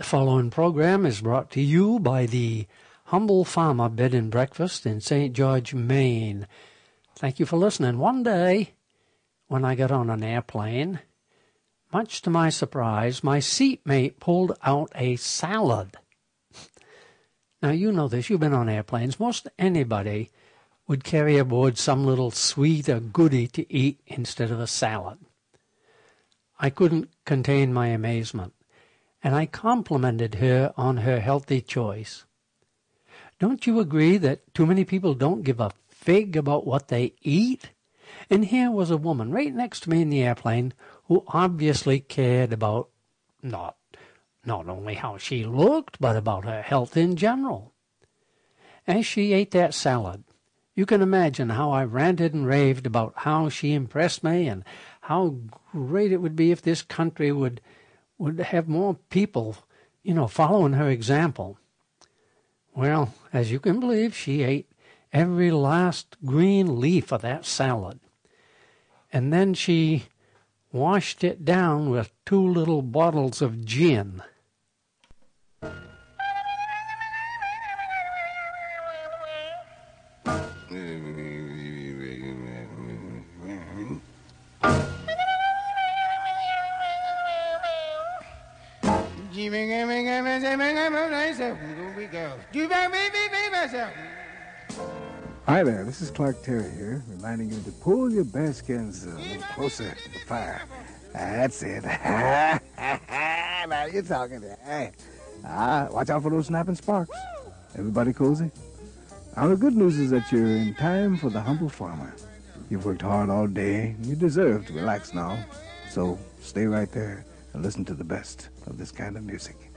The following program is brought to you by the Humble Farmer Bed and Breakfast in St. George, Maine. Thank you for listening. One day, when I got on an airplane, much to my surprise, my seatmate pulled out a salad. Now, you know this, you've been on airplanes. Most anybody would carry aboard some little sweet or goody to eat instead of a salad. I couldn't contain my amazement, and I complimented her on her healthy choice. Don't you agree that too many people don't give a fig about what they eat? And here was a woman right next to me in the airplane who obviously cared about not not only how she looked, but about her health in general. As she ate that salad, you can imagine how I ranted and raved about how she impressed me and how great it would be if this country would would have more people, you know, following her example. Well, as you can believe, she ate every last green leaf of that salad. And then she washed it down with two little bottles of gin. Hi there, this is Clark Terry here, reminding you to pull your bearskins a little closer to the fire. That's it. now you're talking. Hey, ah, watch out for those snapping sparks. Everybody cozy? Now the good news is that you're in time for the humble farmer. You've worked hard all day, and you deserve to relax now. So stay right there and listen to the best of this kind of music.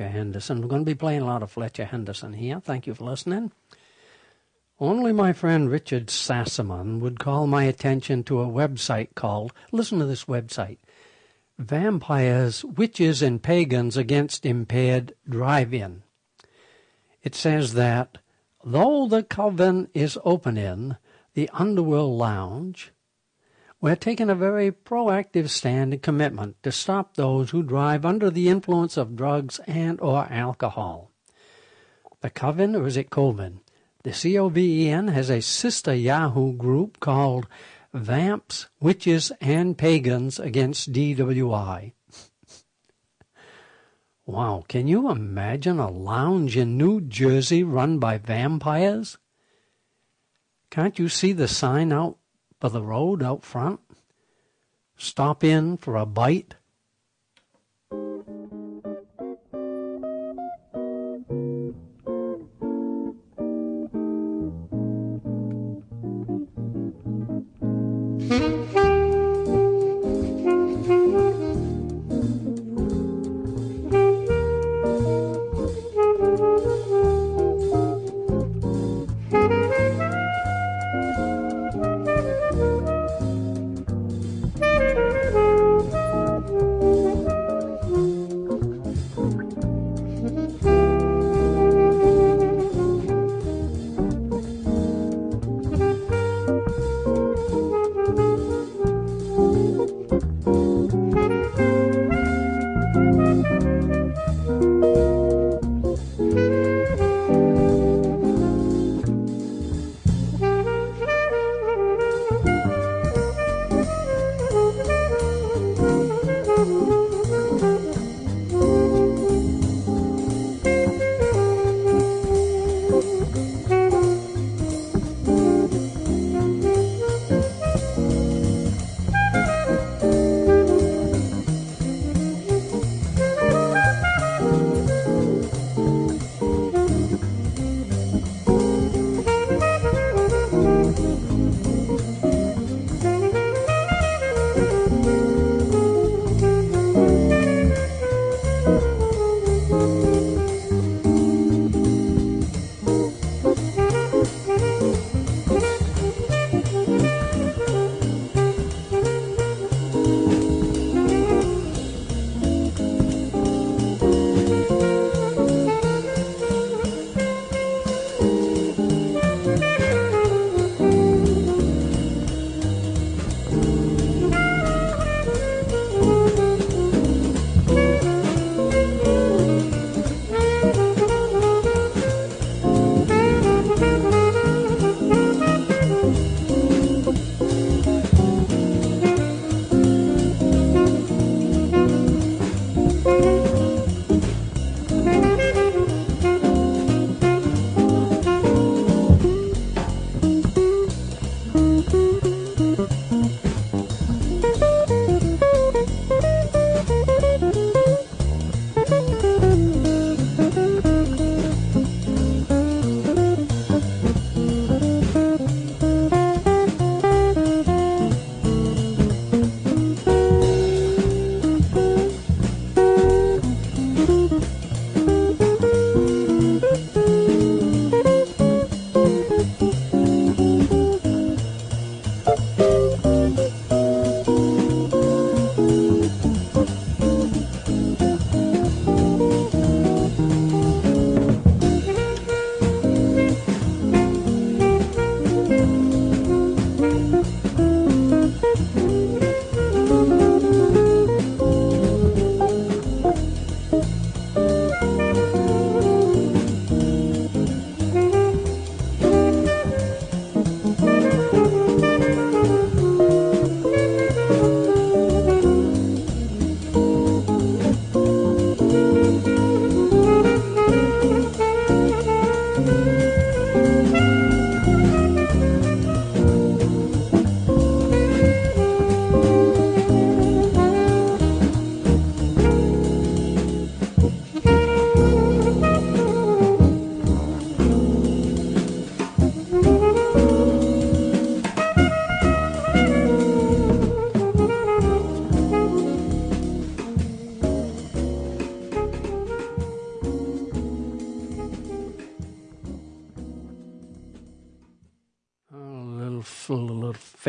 Fletcher Henderson. We're going to be playing a lot of Fletcher Henderson here. Thank you for listening. Only my friend Richard Sassaman would call my attention to a website called, listen to this website, Vampires, Witches, and Pagans Against Impaired Drive-In. It says that, though the coven is open in the Underworld Lounge, we're taking a very proactive stand and commitment to stop those who drive under the influence of drugs and or alcohol. The coven, or is it coven? The COVEN has a sister Yahoo group called Vamps, Witches, and Pagans Against DWI. wow, can you imagine a lounge in New Jersey run by vampires? Can't you see the sign out by the road out front? Stop in for a bite?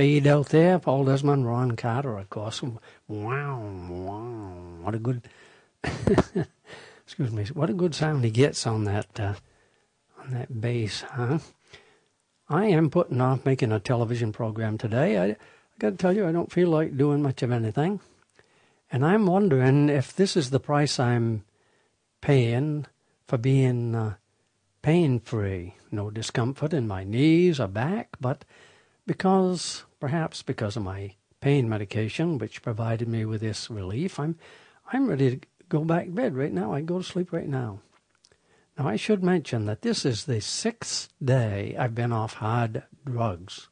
Fade out there. Paul Desmond, Ron Carter, of course. Wow, wow, what a good, excuse me, what a good sound he gets on that, uh, on that bass, huh? I am putting off making a television program today. I, I got to tell you, I don't feel like doing much of anything. And I'm wondering if this is the price I'm paying for being uh, pain free. No discomfort in my knees or back, but because, perhaps because of my pain medication, which provided me with this relief, I'm, I'm ready to go back to bed right now. I go to sleep right now. Now, I should mention that this is the sixth day I've been off hard drugs.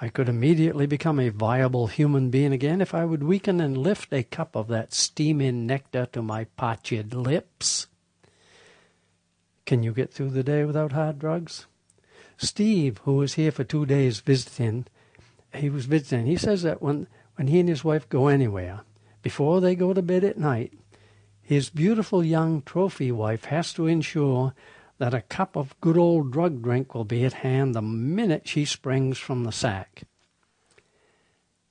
I could immediately become a viable human being again if I would weaken and lift a cup of that steaming nectar to my parched lips. Can you get through the day without hard drugs? Steve, who was here for two days visiting, he was visiting. He says that when, when he and his wife go anywhere, before they go to bed at night, his beautiful young trophy wife has to ensure that a cup of good old drug drink will be at hand the minute she springs from the sack.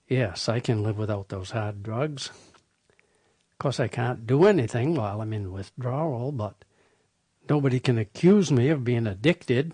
Yes, I can live without those hard drugs. Of course, I can't do anything while I'm in withdrawal, but nobody can accuse me of being addicted.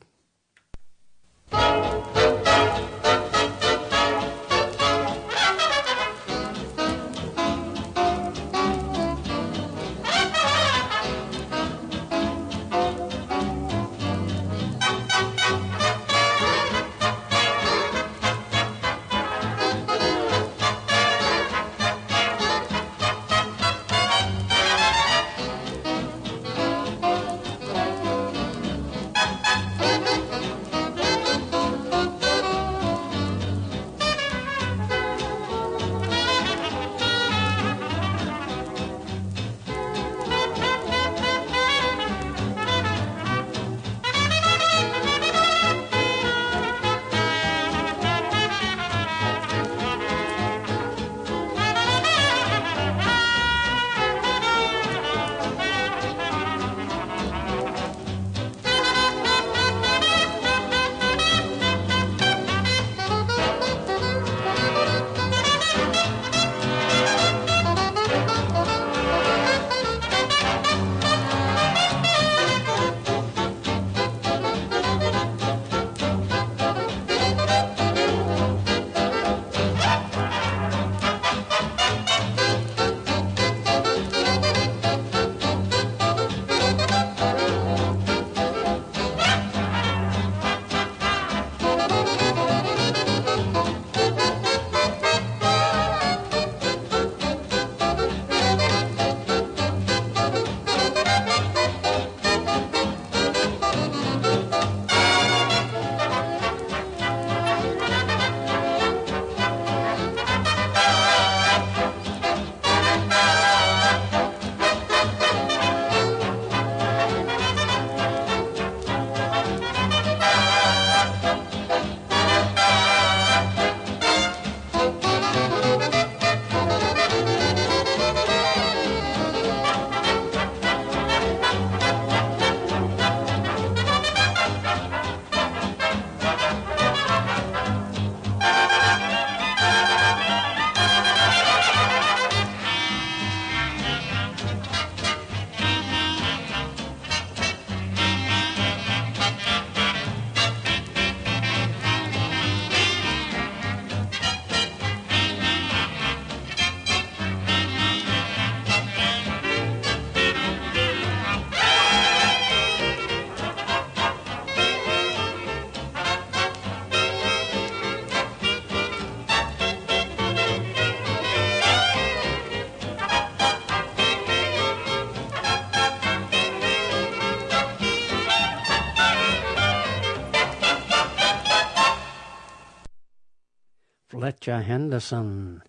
Fletcher Henderson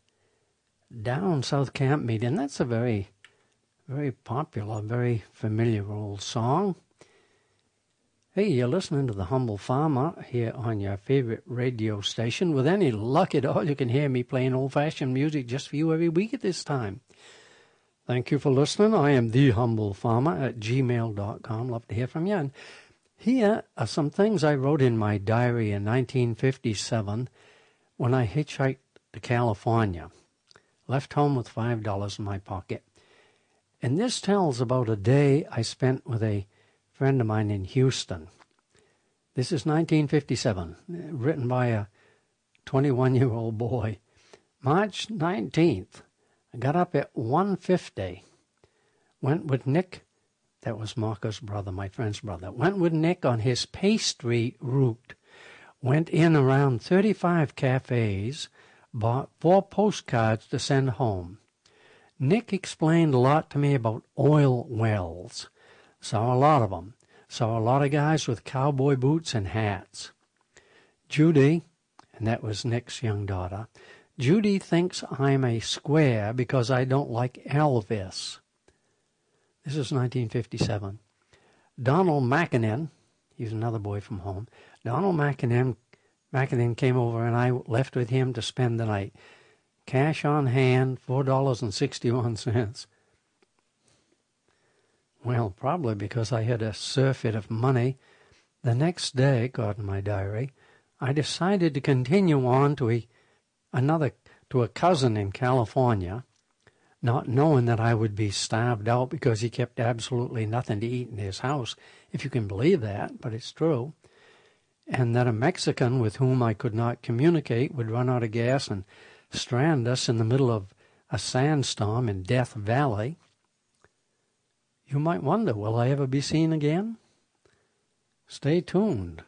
down South Camp Meeting. That's a very, very popular, very familiar old song. Hey, you're listening to The Humble Farmer here on your favorite radio station. With any luck at all, you can hear me playing old fashioned music just for you every week at this time. Thank you for listening. I am The Humble Farmer at gmail.com. Love to hear from you. And Here are some things I wrote in my diary in 1957 when I hitchhiked to California. Left home with $5 in my pocket. And this tells about a day I spent with a friend of mine in Houston. This is 1957, written by a 21 year old boy. March 19th, I got up at 1.50, went with Nick, that was Marco's brother, my friend's brother, went with Nick on his pastry route, went in around 35 cafes, bought four postcards to send home. Nick explained a lot to me about oil wells. Saw a lot of them. Saw a lot of guys with cowboy boots and hats. Judy, and that was Nick's young daughter, Judy thinks I'm a square because I don't like Elvis. This is 1957. Donald McKinnon, he's another boy from home. Donald McKinnon, McKinnon came over and I left with him to spend the night. Cash on hand, $4.61. Well, probably because I had a surfeit of money. The next day, got in my diary, I decided to continue on to a another to a cousin in California, not knowing that I would be starved out because he kept absolutely nothing to eat in his house, if you can believe that, but it's true. And that a Mexican with whom I could not communicate would run out of gas and strand us in the middle of a sandstorm in Death Valley. You might wonder, will I ever be seen again? Stay tuned.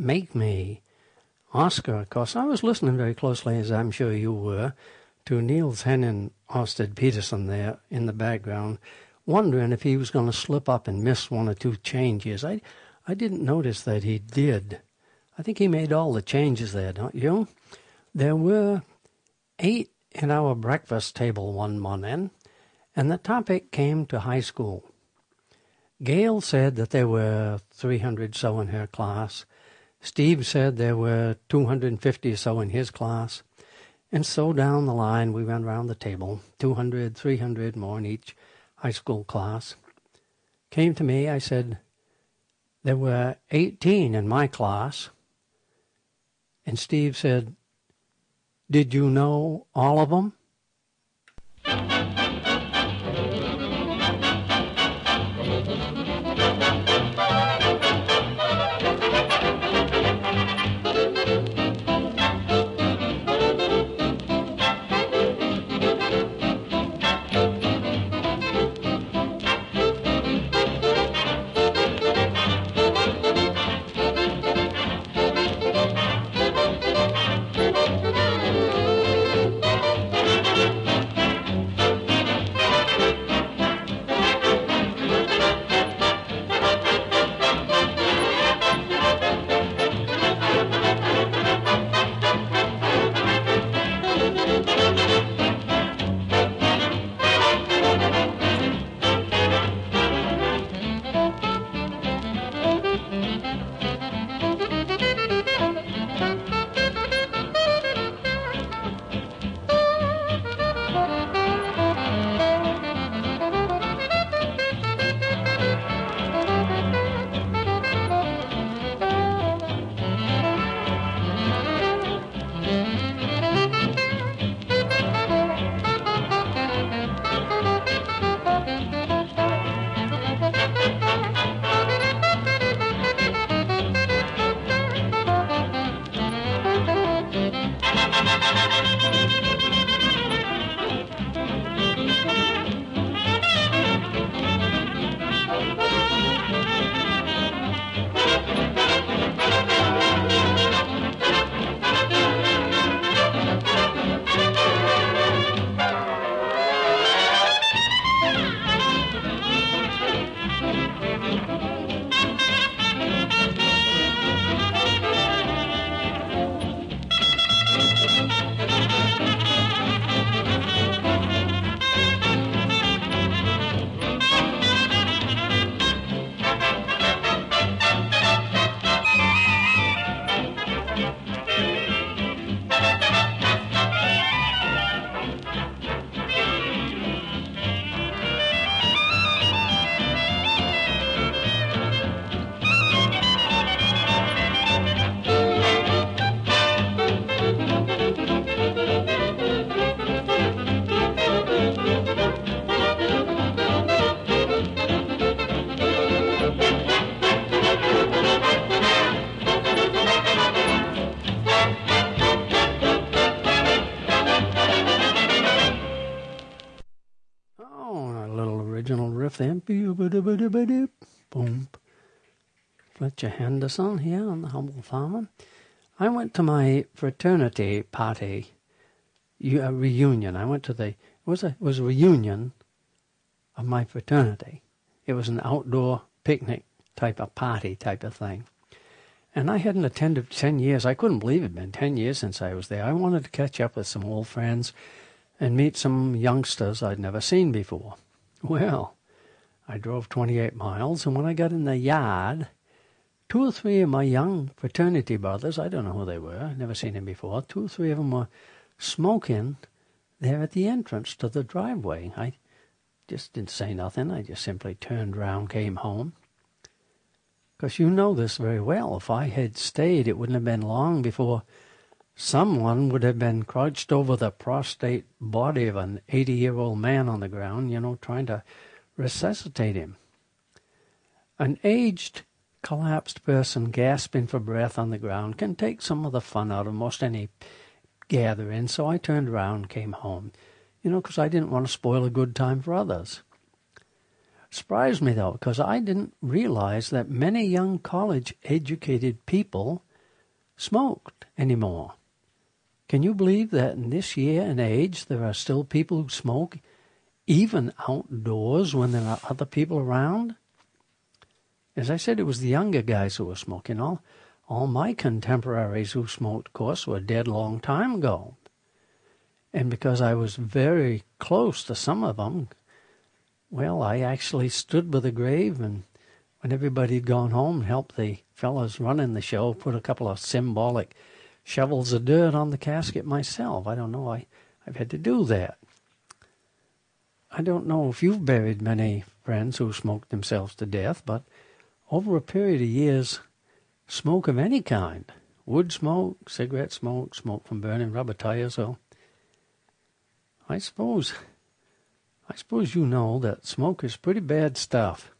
Make me. Oscar, of course, I was listening very closely, as I'm sure you were, to Niels Henning Ørsted Pedersen there in the background, wondering if he was going to slip up and miss one or two changes. I, I didn't notice that he did. I think he made all the changes there, don't you? There were eight in our breakfast table one morning, and the topic came to high school. Gail said that there were 300 so in her class. Steve said there were 250 or so in his class. And so down the line we went around the table, 200, 300 more in each high school class. Came to me, I said, there were 18 in my class. And Steve said, did you know all of them? Fletcher Henderson here on the Humble Farmer. I went to my fraternity party, a reunion. I went to the, it was a, it was a reunion of my fraternity. It was an outdoor picnic type of party type of thing. And I hadn't attended 10 years. I couldn't believe it had been 10 years since I was there. I wanted to catch up with some old friends and meet some youngsters I'd never seen before. Well, I drove 28 miles, and when I got in the yard, two or three of my young fraternity brothers, I don't know who they were, never seen them before, two or three of them were smoking there at the entrance to the driveway. I just didn't say nothing. I just simply turned round, came home. Because you know this very well. If I had stayed, it wouldn't have been long before someone would have been crouched over the prostrate body of an 80 year old man on the ground, you know, trying to resuscitate him. An aged, collapsed person gasping for breath on the ground can take some of the fun out of most any gathering, so I turned around and came home, you know, because I didn't want to spoil a good time for others. Surprised me though, because I didn't realize that many young college educated people smoked anymore. Can you believe that in this year and age there are still people who smoke even outdoors when there are other people around? As I said, it was the younger guys who were smoking. All, all my contemporaries who smoked, of course, were dead long time ago. And because I was very close to some of them, well, I actually stood by the grave and when everybody had gone home, helped the fellows running the show put a couple of symbolic shovels of dirt on the casket myself. I don't know. I, I've had to do that. I don't know if you've buried many friends who smoked themselves to death, but over a period of years, smoke of any kind, wood smoke, cigarette smoke, smoke from burning rubber tires, so I suppose I suppose you know that smoke is pretty bad stuff.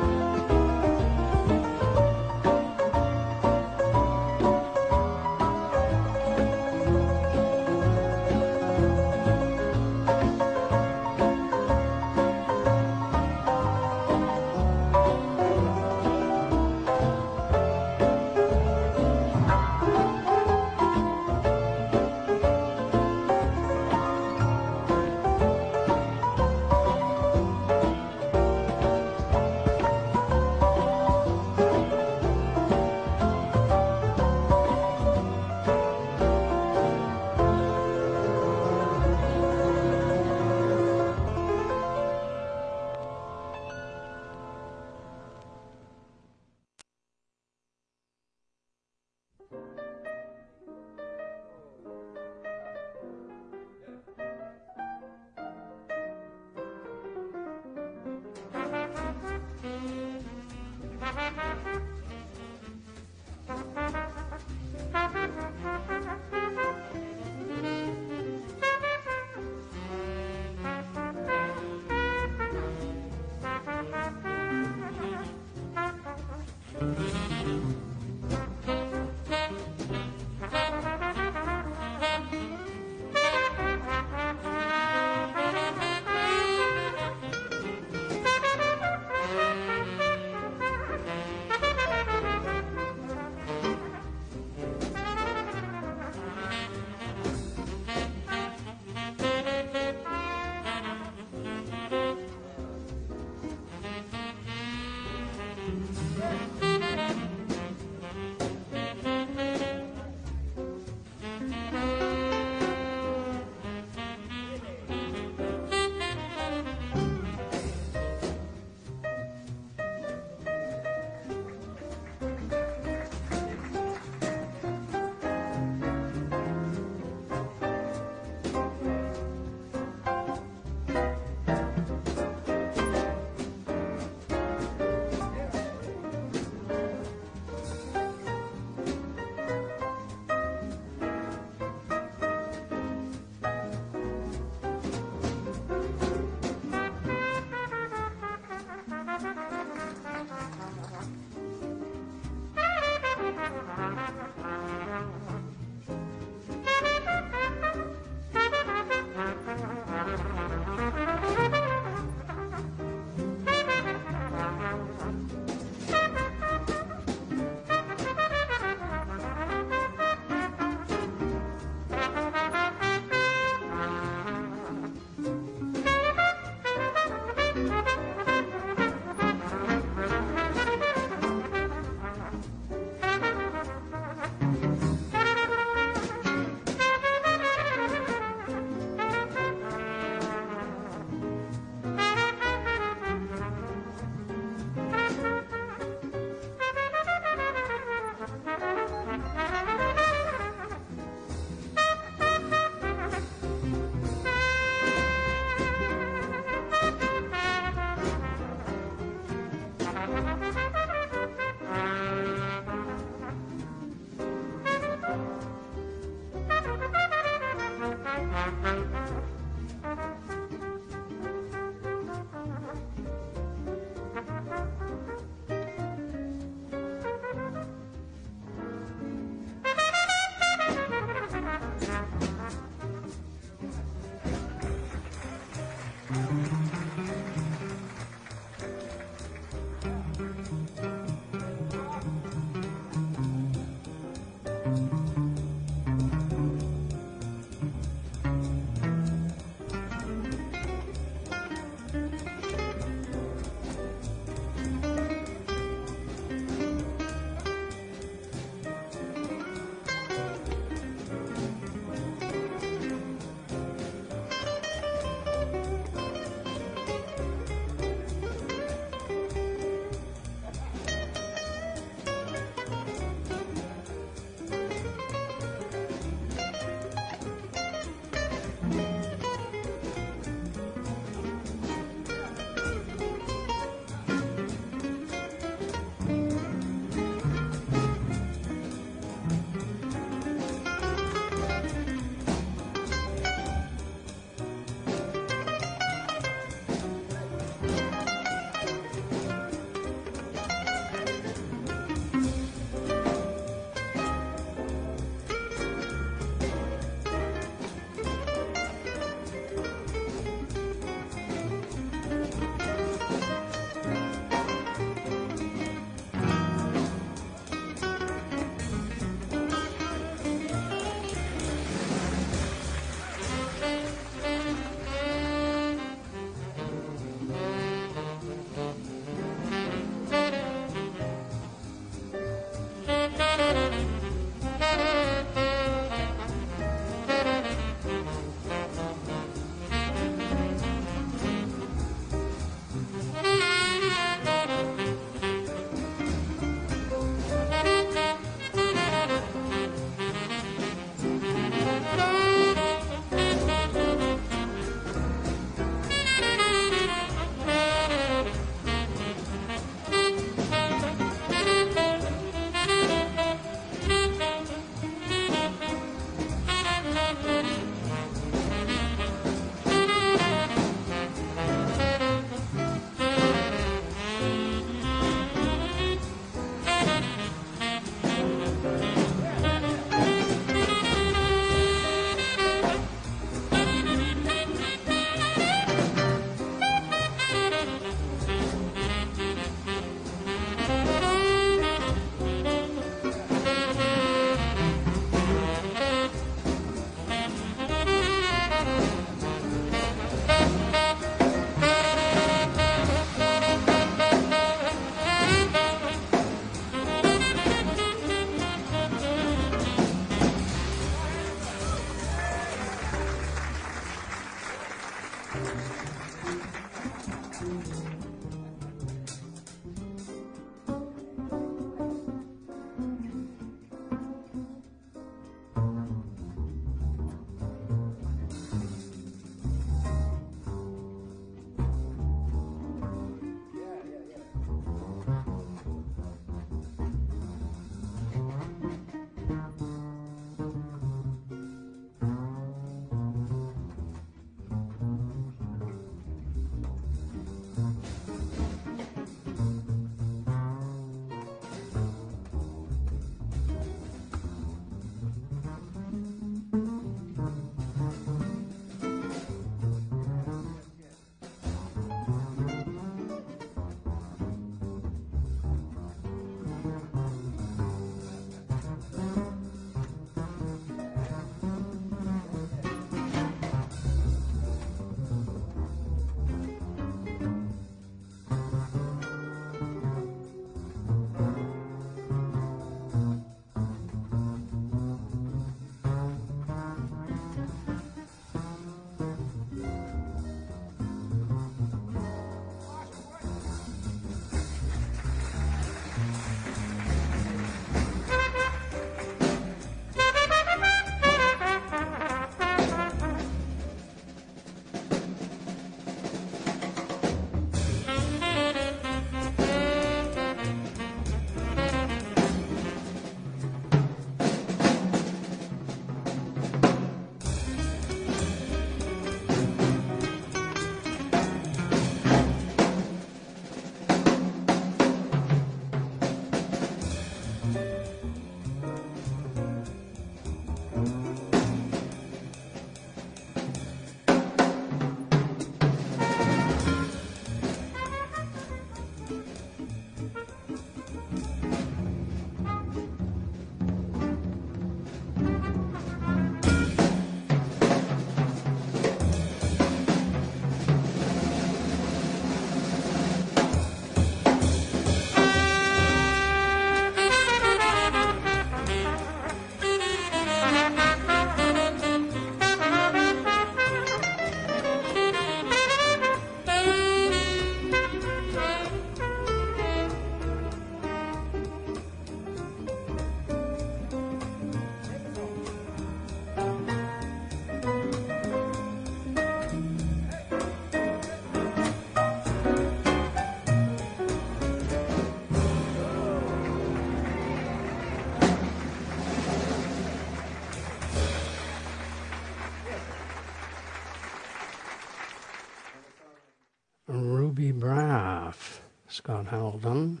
Hamilton.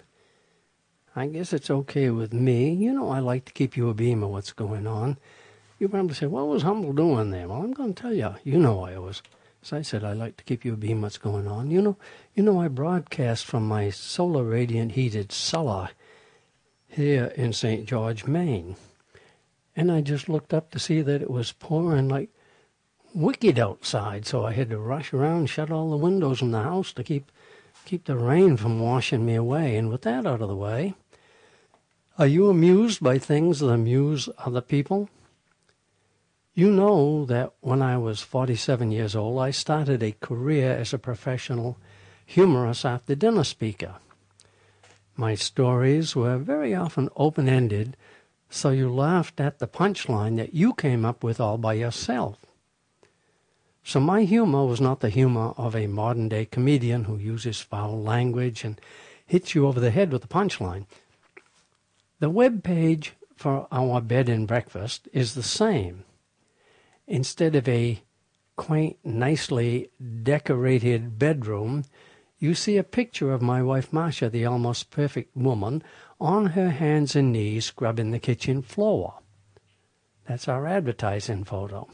I guess it's okay with me. You know I like to keep you a beam of what's going on. You probably say, what was Humble doing there? Well, I'm going to tell you. You know I was. As I said, I like to keep you a beam of what's going on. You know, you know I broadcast from my solar radiant heated cellar here in St. George, Maine. And I just looked up to see that it was pouring like wicked outside, so I had to rush around, shut all the windows in the house to keep keep the rain from washing me away. And with that out of the way, are you amused by things that amuse other people? You know that when I was 47 years old, I started a career as a professional humorous after dinner speaker. My stories were very often open ended, so you laughed at the punchline that you came up with all by yourself. So my humor was not the humor of a modern day comedian who uses foul language and hits you over the head with a punchline. The web page for our bed and breakfast is the same. Instead of a quaint, nicely decorated bedroom, you see a picture of my wife Marcia, the almost perfect woman, on her hands and knees scrubbing the kitchen floor. That's our advertising photo.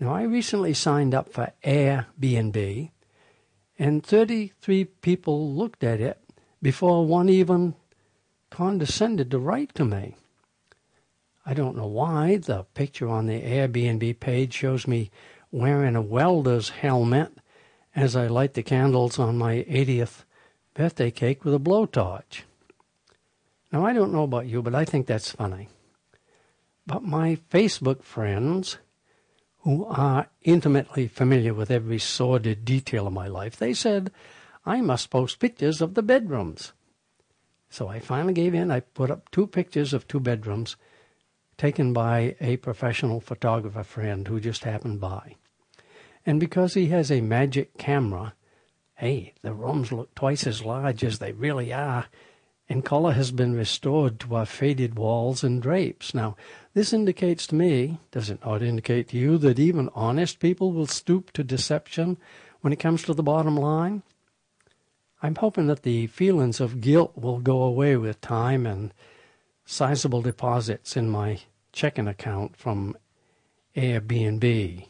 Now, I recently signed up for Airbnb, and 33 people looked at it before one even condescended to write to me. I don't know why. The picture on the Airbnb page shows me wearing a welder's helmet as I light the candles on my 80th birthday cake with a blowtorch. Now, I don't know about you, but I think that's funny. But my Facebook friends, who are intimately familiar with every sordid detail of my life, they said I must post pictures of the bedrooms. So I finally gave in. I put up two pictures of two bedrooms taken by a professional photographer friend who just happened by. And because he has a magic camera, hey, the rooms look twice as large as they really are, and color has been restored to our faded walls and drapes. Now, this indicates to me, does it not indicate to you, that even honest people will stoop to deception when it comes to the bottom line? I'm hoping that the feelings of guilt will go away with time and sizable deposits in my checking account from Airbnb.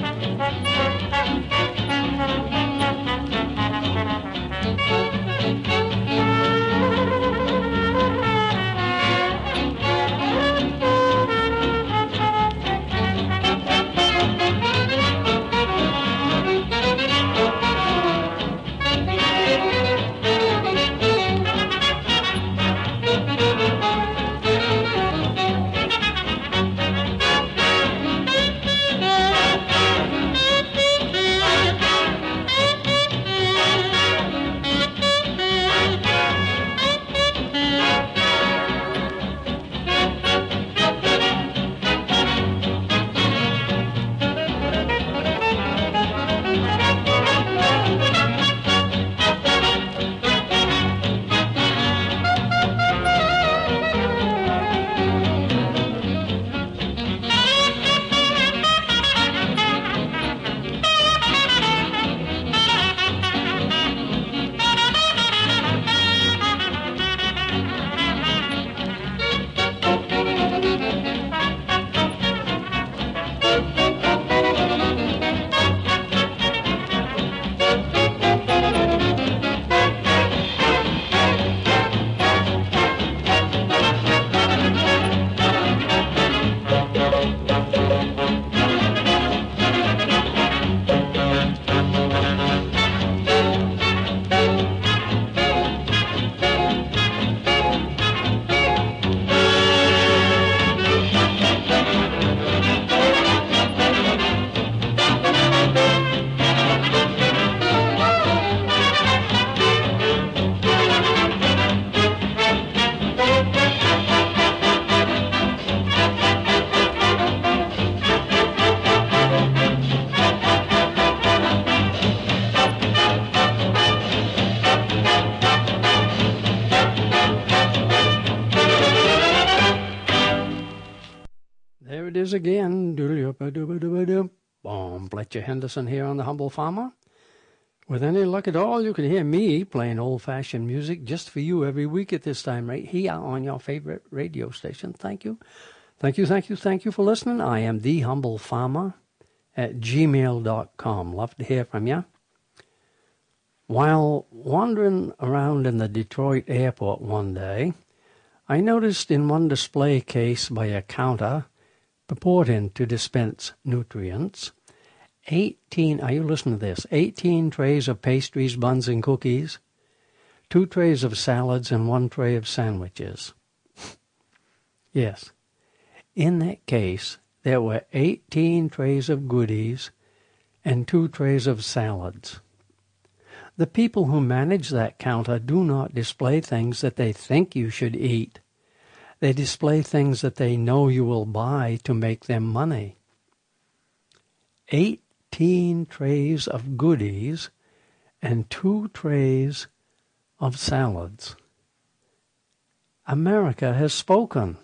Thank you. Again. Boom, Fletcher Henderson here on The Humble Farmer. With any luck at all, you can hear me playing old fashioned music just for you every week at this time, right here on your favorite radio station. Thank you. Thank you, thank you, thank you for listening. I am The Humble Farmer at gmail.com. Love to hear from you. While wandering around in the Detroit airport one day, I noticed in one display case by a counter purporting to dispense nutrients 18, are you listening to this? 18 trays of pastries, buns, and cookies, two trays of salads, and one tray of sandwiches. yes, in that case, there were 18 trays of goodies and two trays of salads. The people who manage that counter do not display things that they think you should eat. They display things that they know you will buy to make them money. Eighteen trays of goodies and two trays of salads. America has spoken.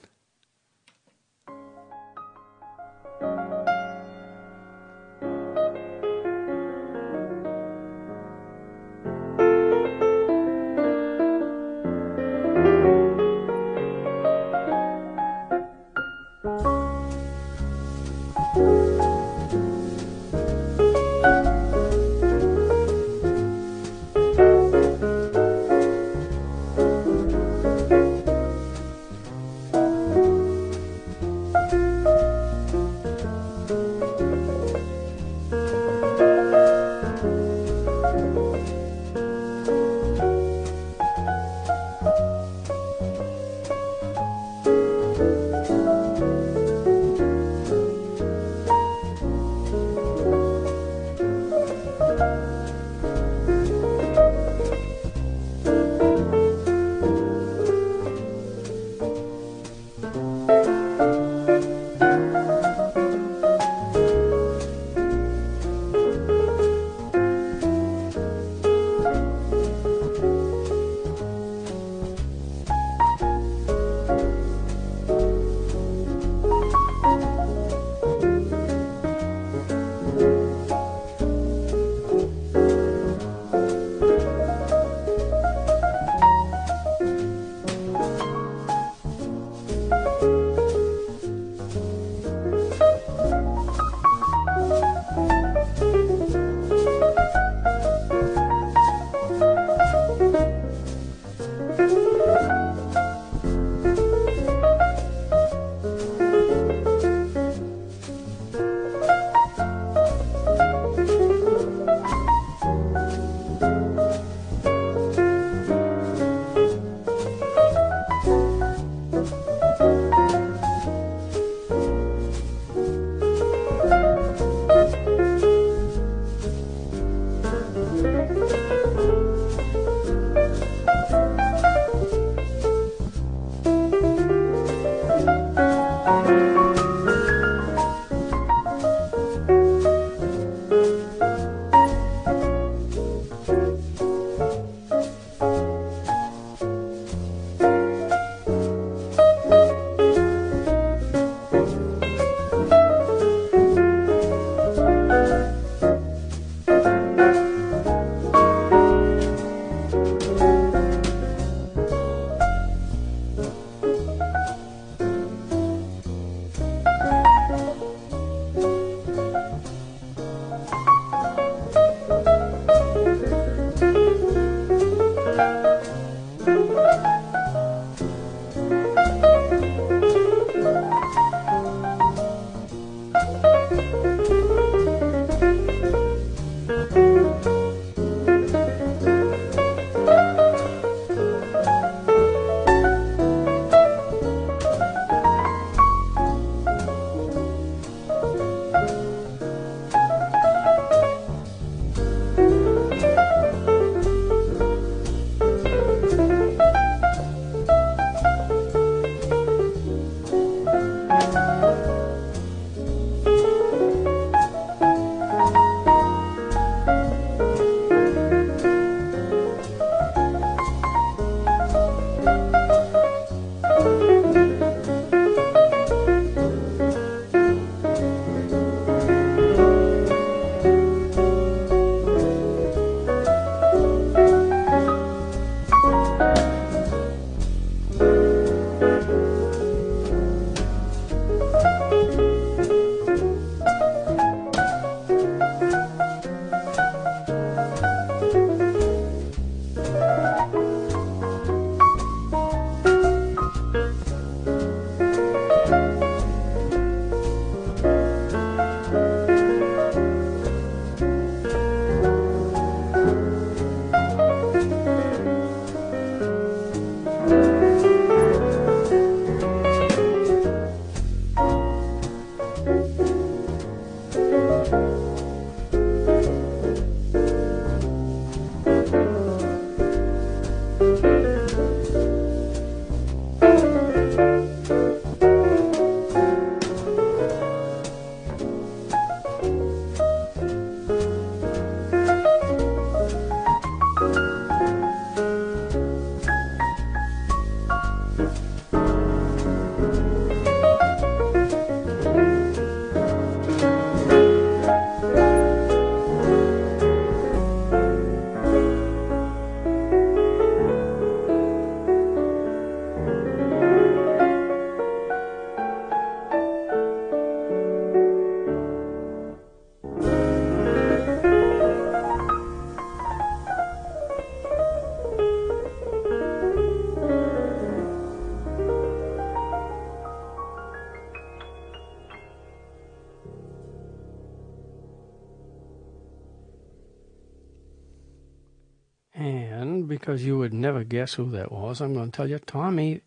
Because you would never guess who that was, I'm going to tell you Tommy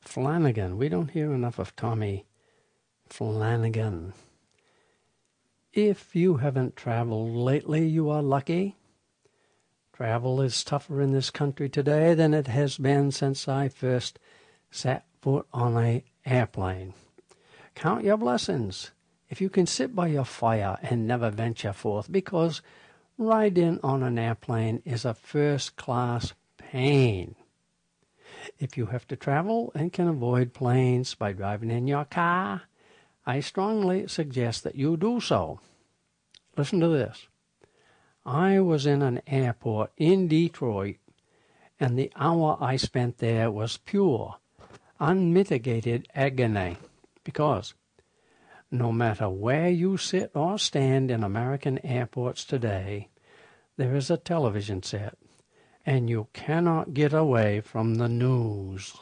Flanagan. We don't hear enough of Tommy Flanagan. If you haven't traveled lately, you are lucky. Travel is tougher in this country today than it has been since I first sat foot on a airplane. Count your blessings if you can sit by your fire and never venture forth, because riding on an airplane is a first class pain. If you have to travel and can avoid planes by driving in your car, I strongly suggest that you do so. Listen to this. I was in an airport in Detroit, and the hour I spent there was pure, unmitigated agony because no matter where you sit or stand in American airports today, there is a television set, and you cannot get away from the news.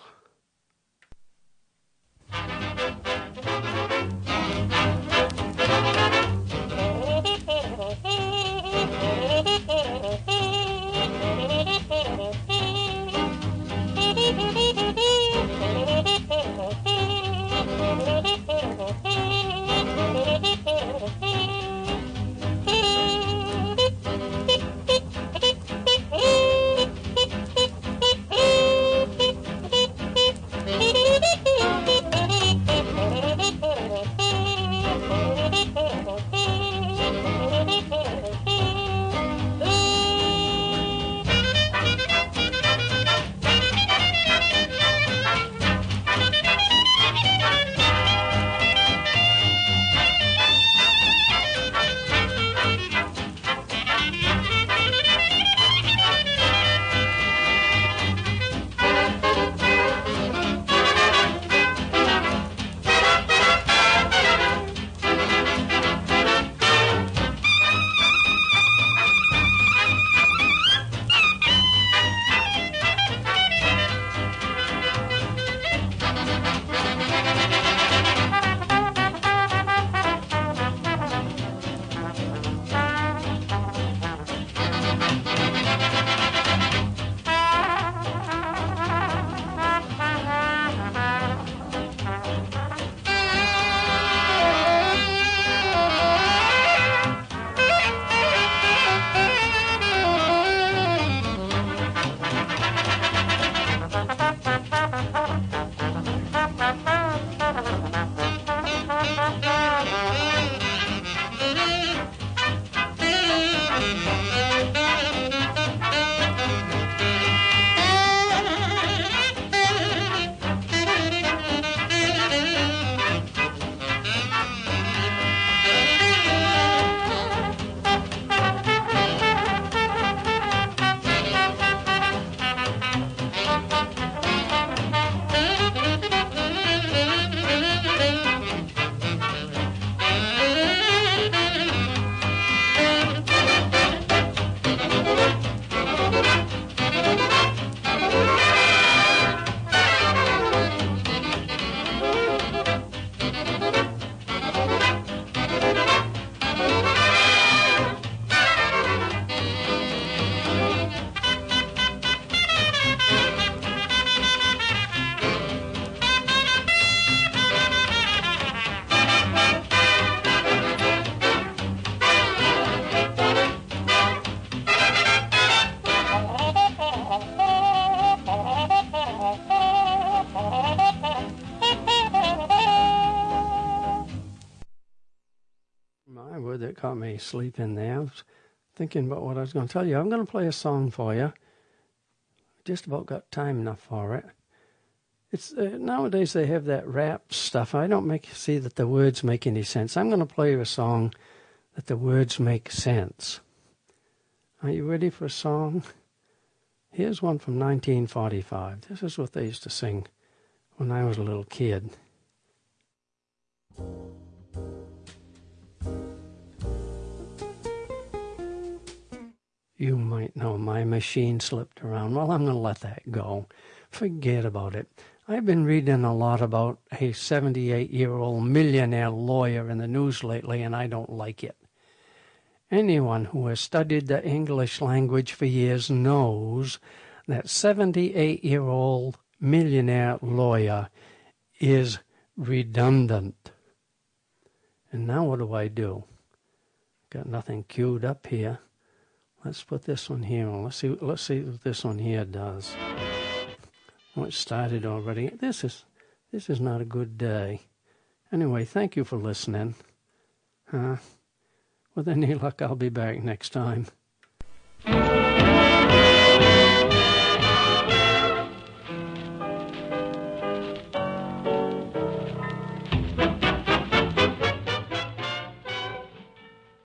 Me sleeping there. I was thinking about what I was going to tell you. I'm going to play a song for you. Just about got time enough for it. It's uh, nowadays they have that rap stuff. I don't make see that the words make any sense. I'm going to play you a song that the words make sense. Are you ready for a song? Here's one from 1945. This is what they used to sing when I was a little kid. You might know my machine slipped around. Well, I'm going to let that go. Forget about it. I've been reading a lot about a 78 year old millionaire lawyer in the news lately, and I don't like it. Anyone who has studied the English language for years knows that 78 year old millionaire lawyer is redundant. And now what do I do? Got nothing queued up here. Let's put this one here on. Let's see. Let's see what this one here does. Oh, it started already. This is this is not a good day. Anyway, thank you for listening. Huh? With any luck, I'll be back next time.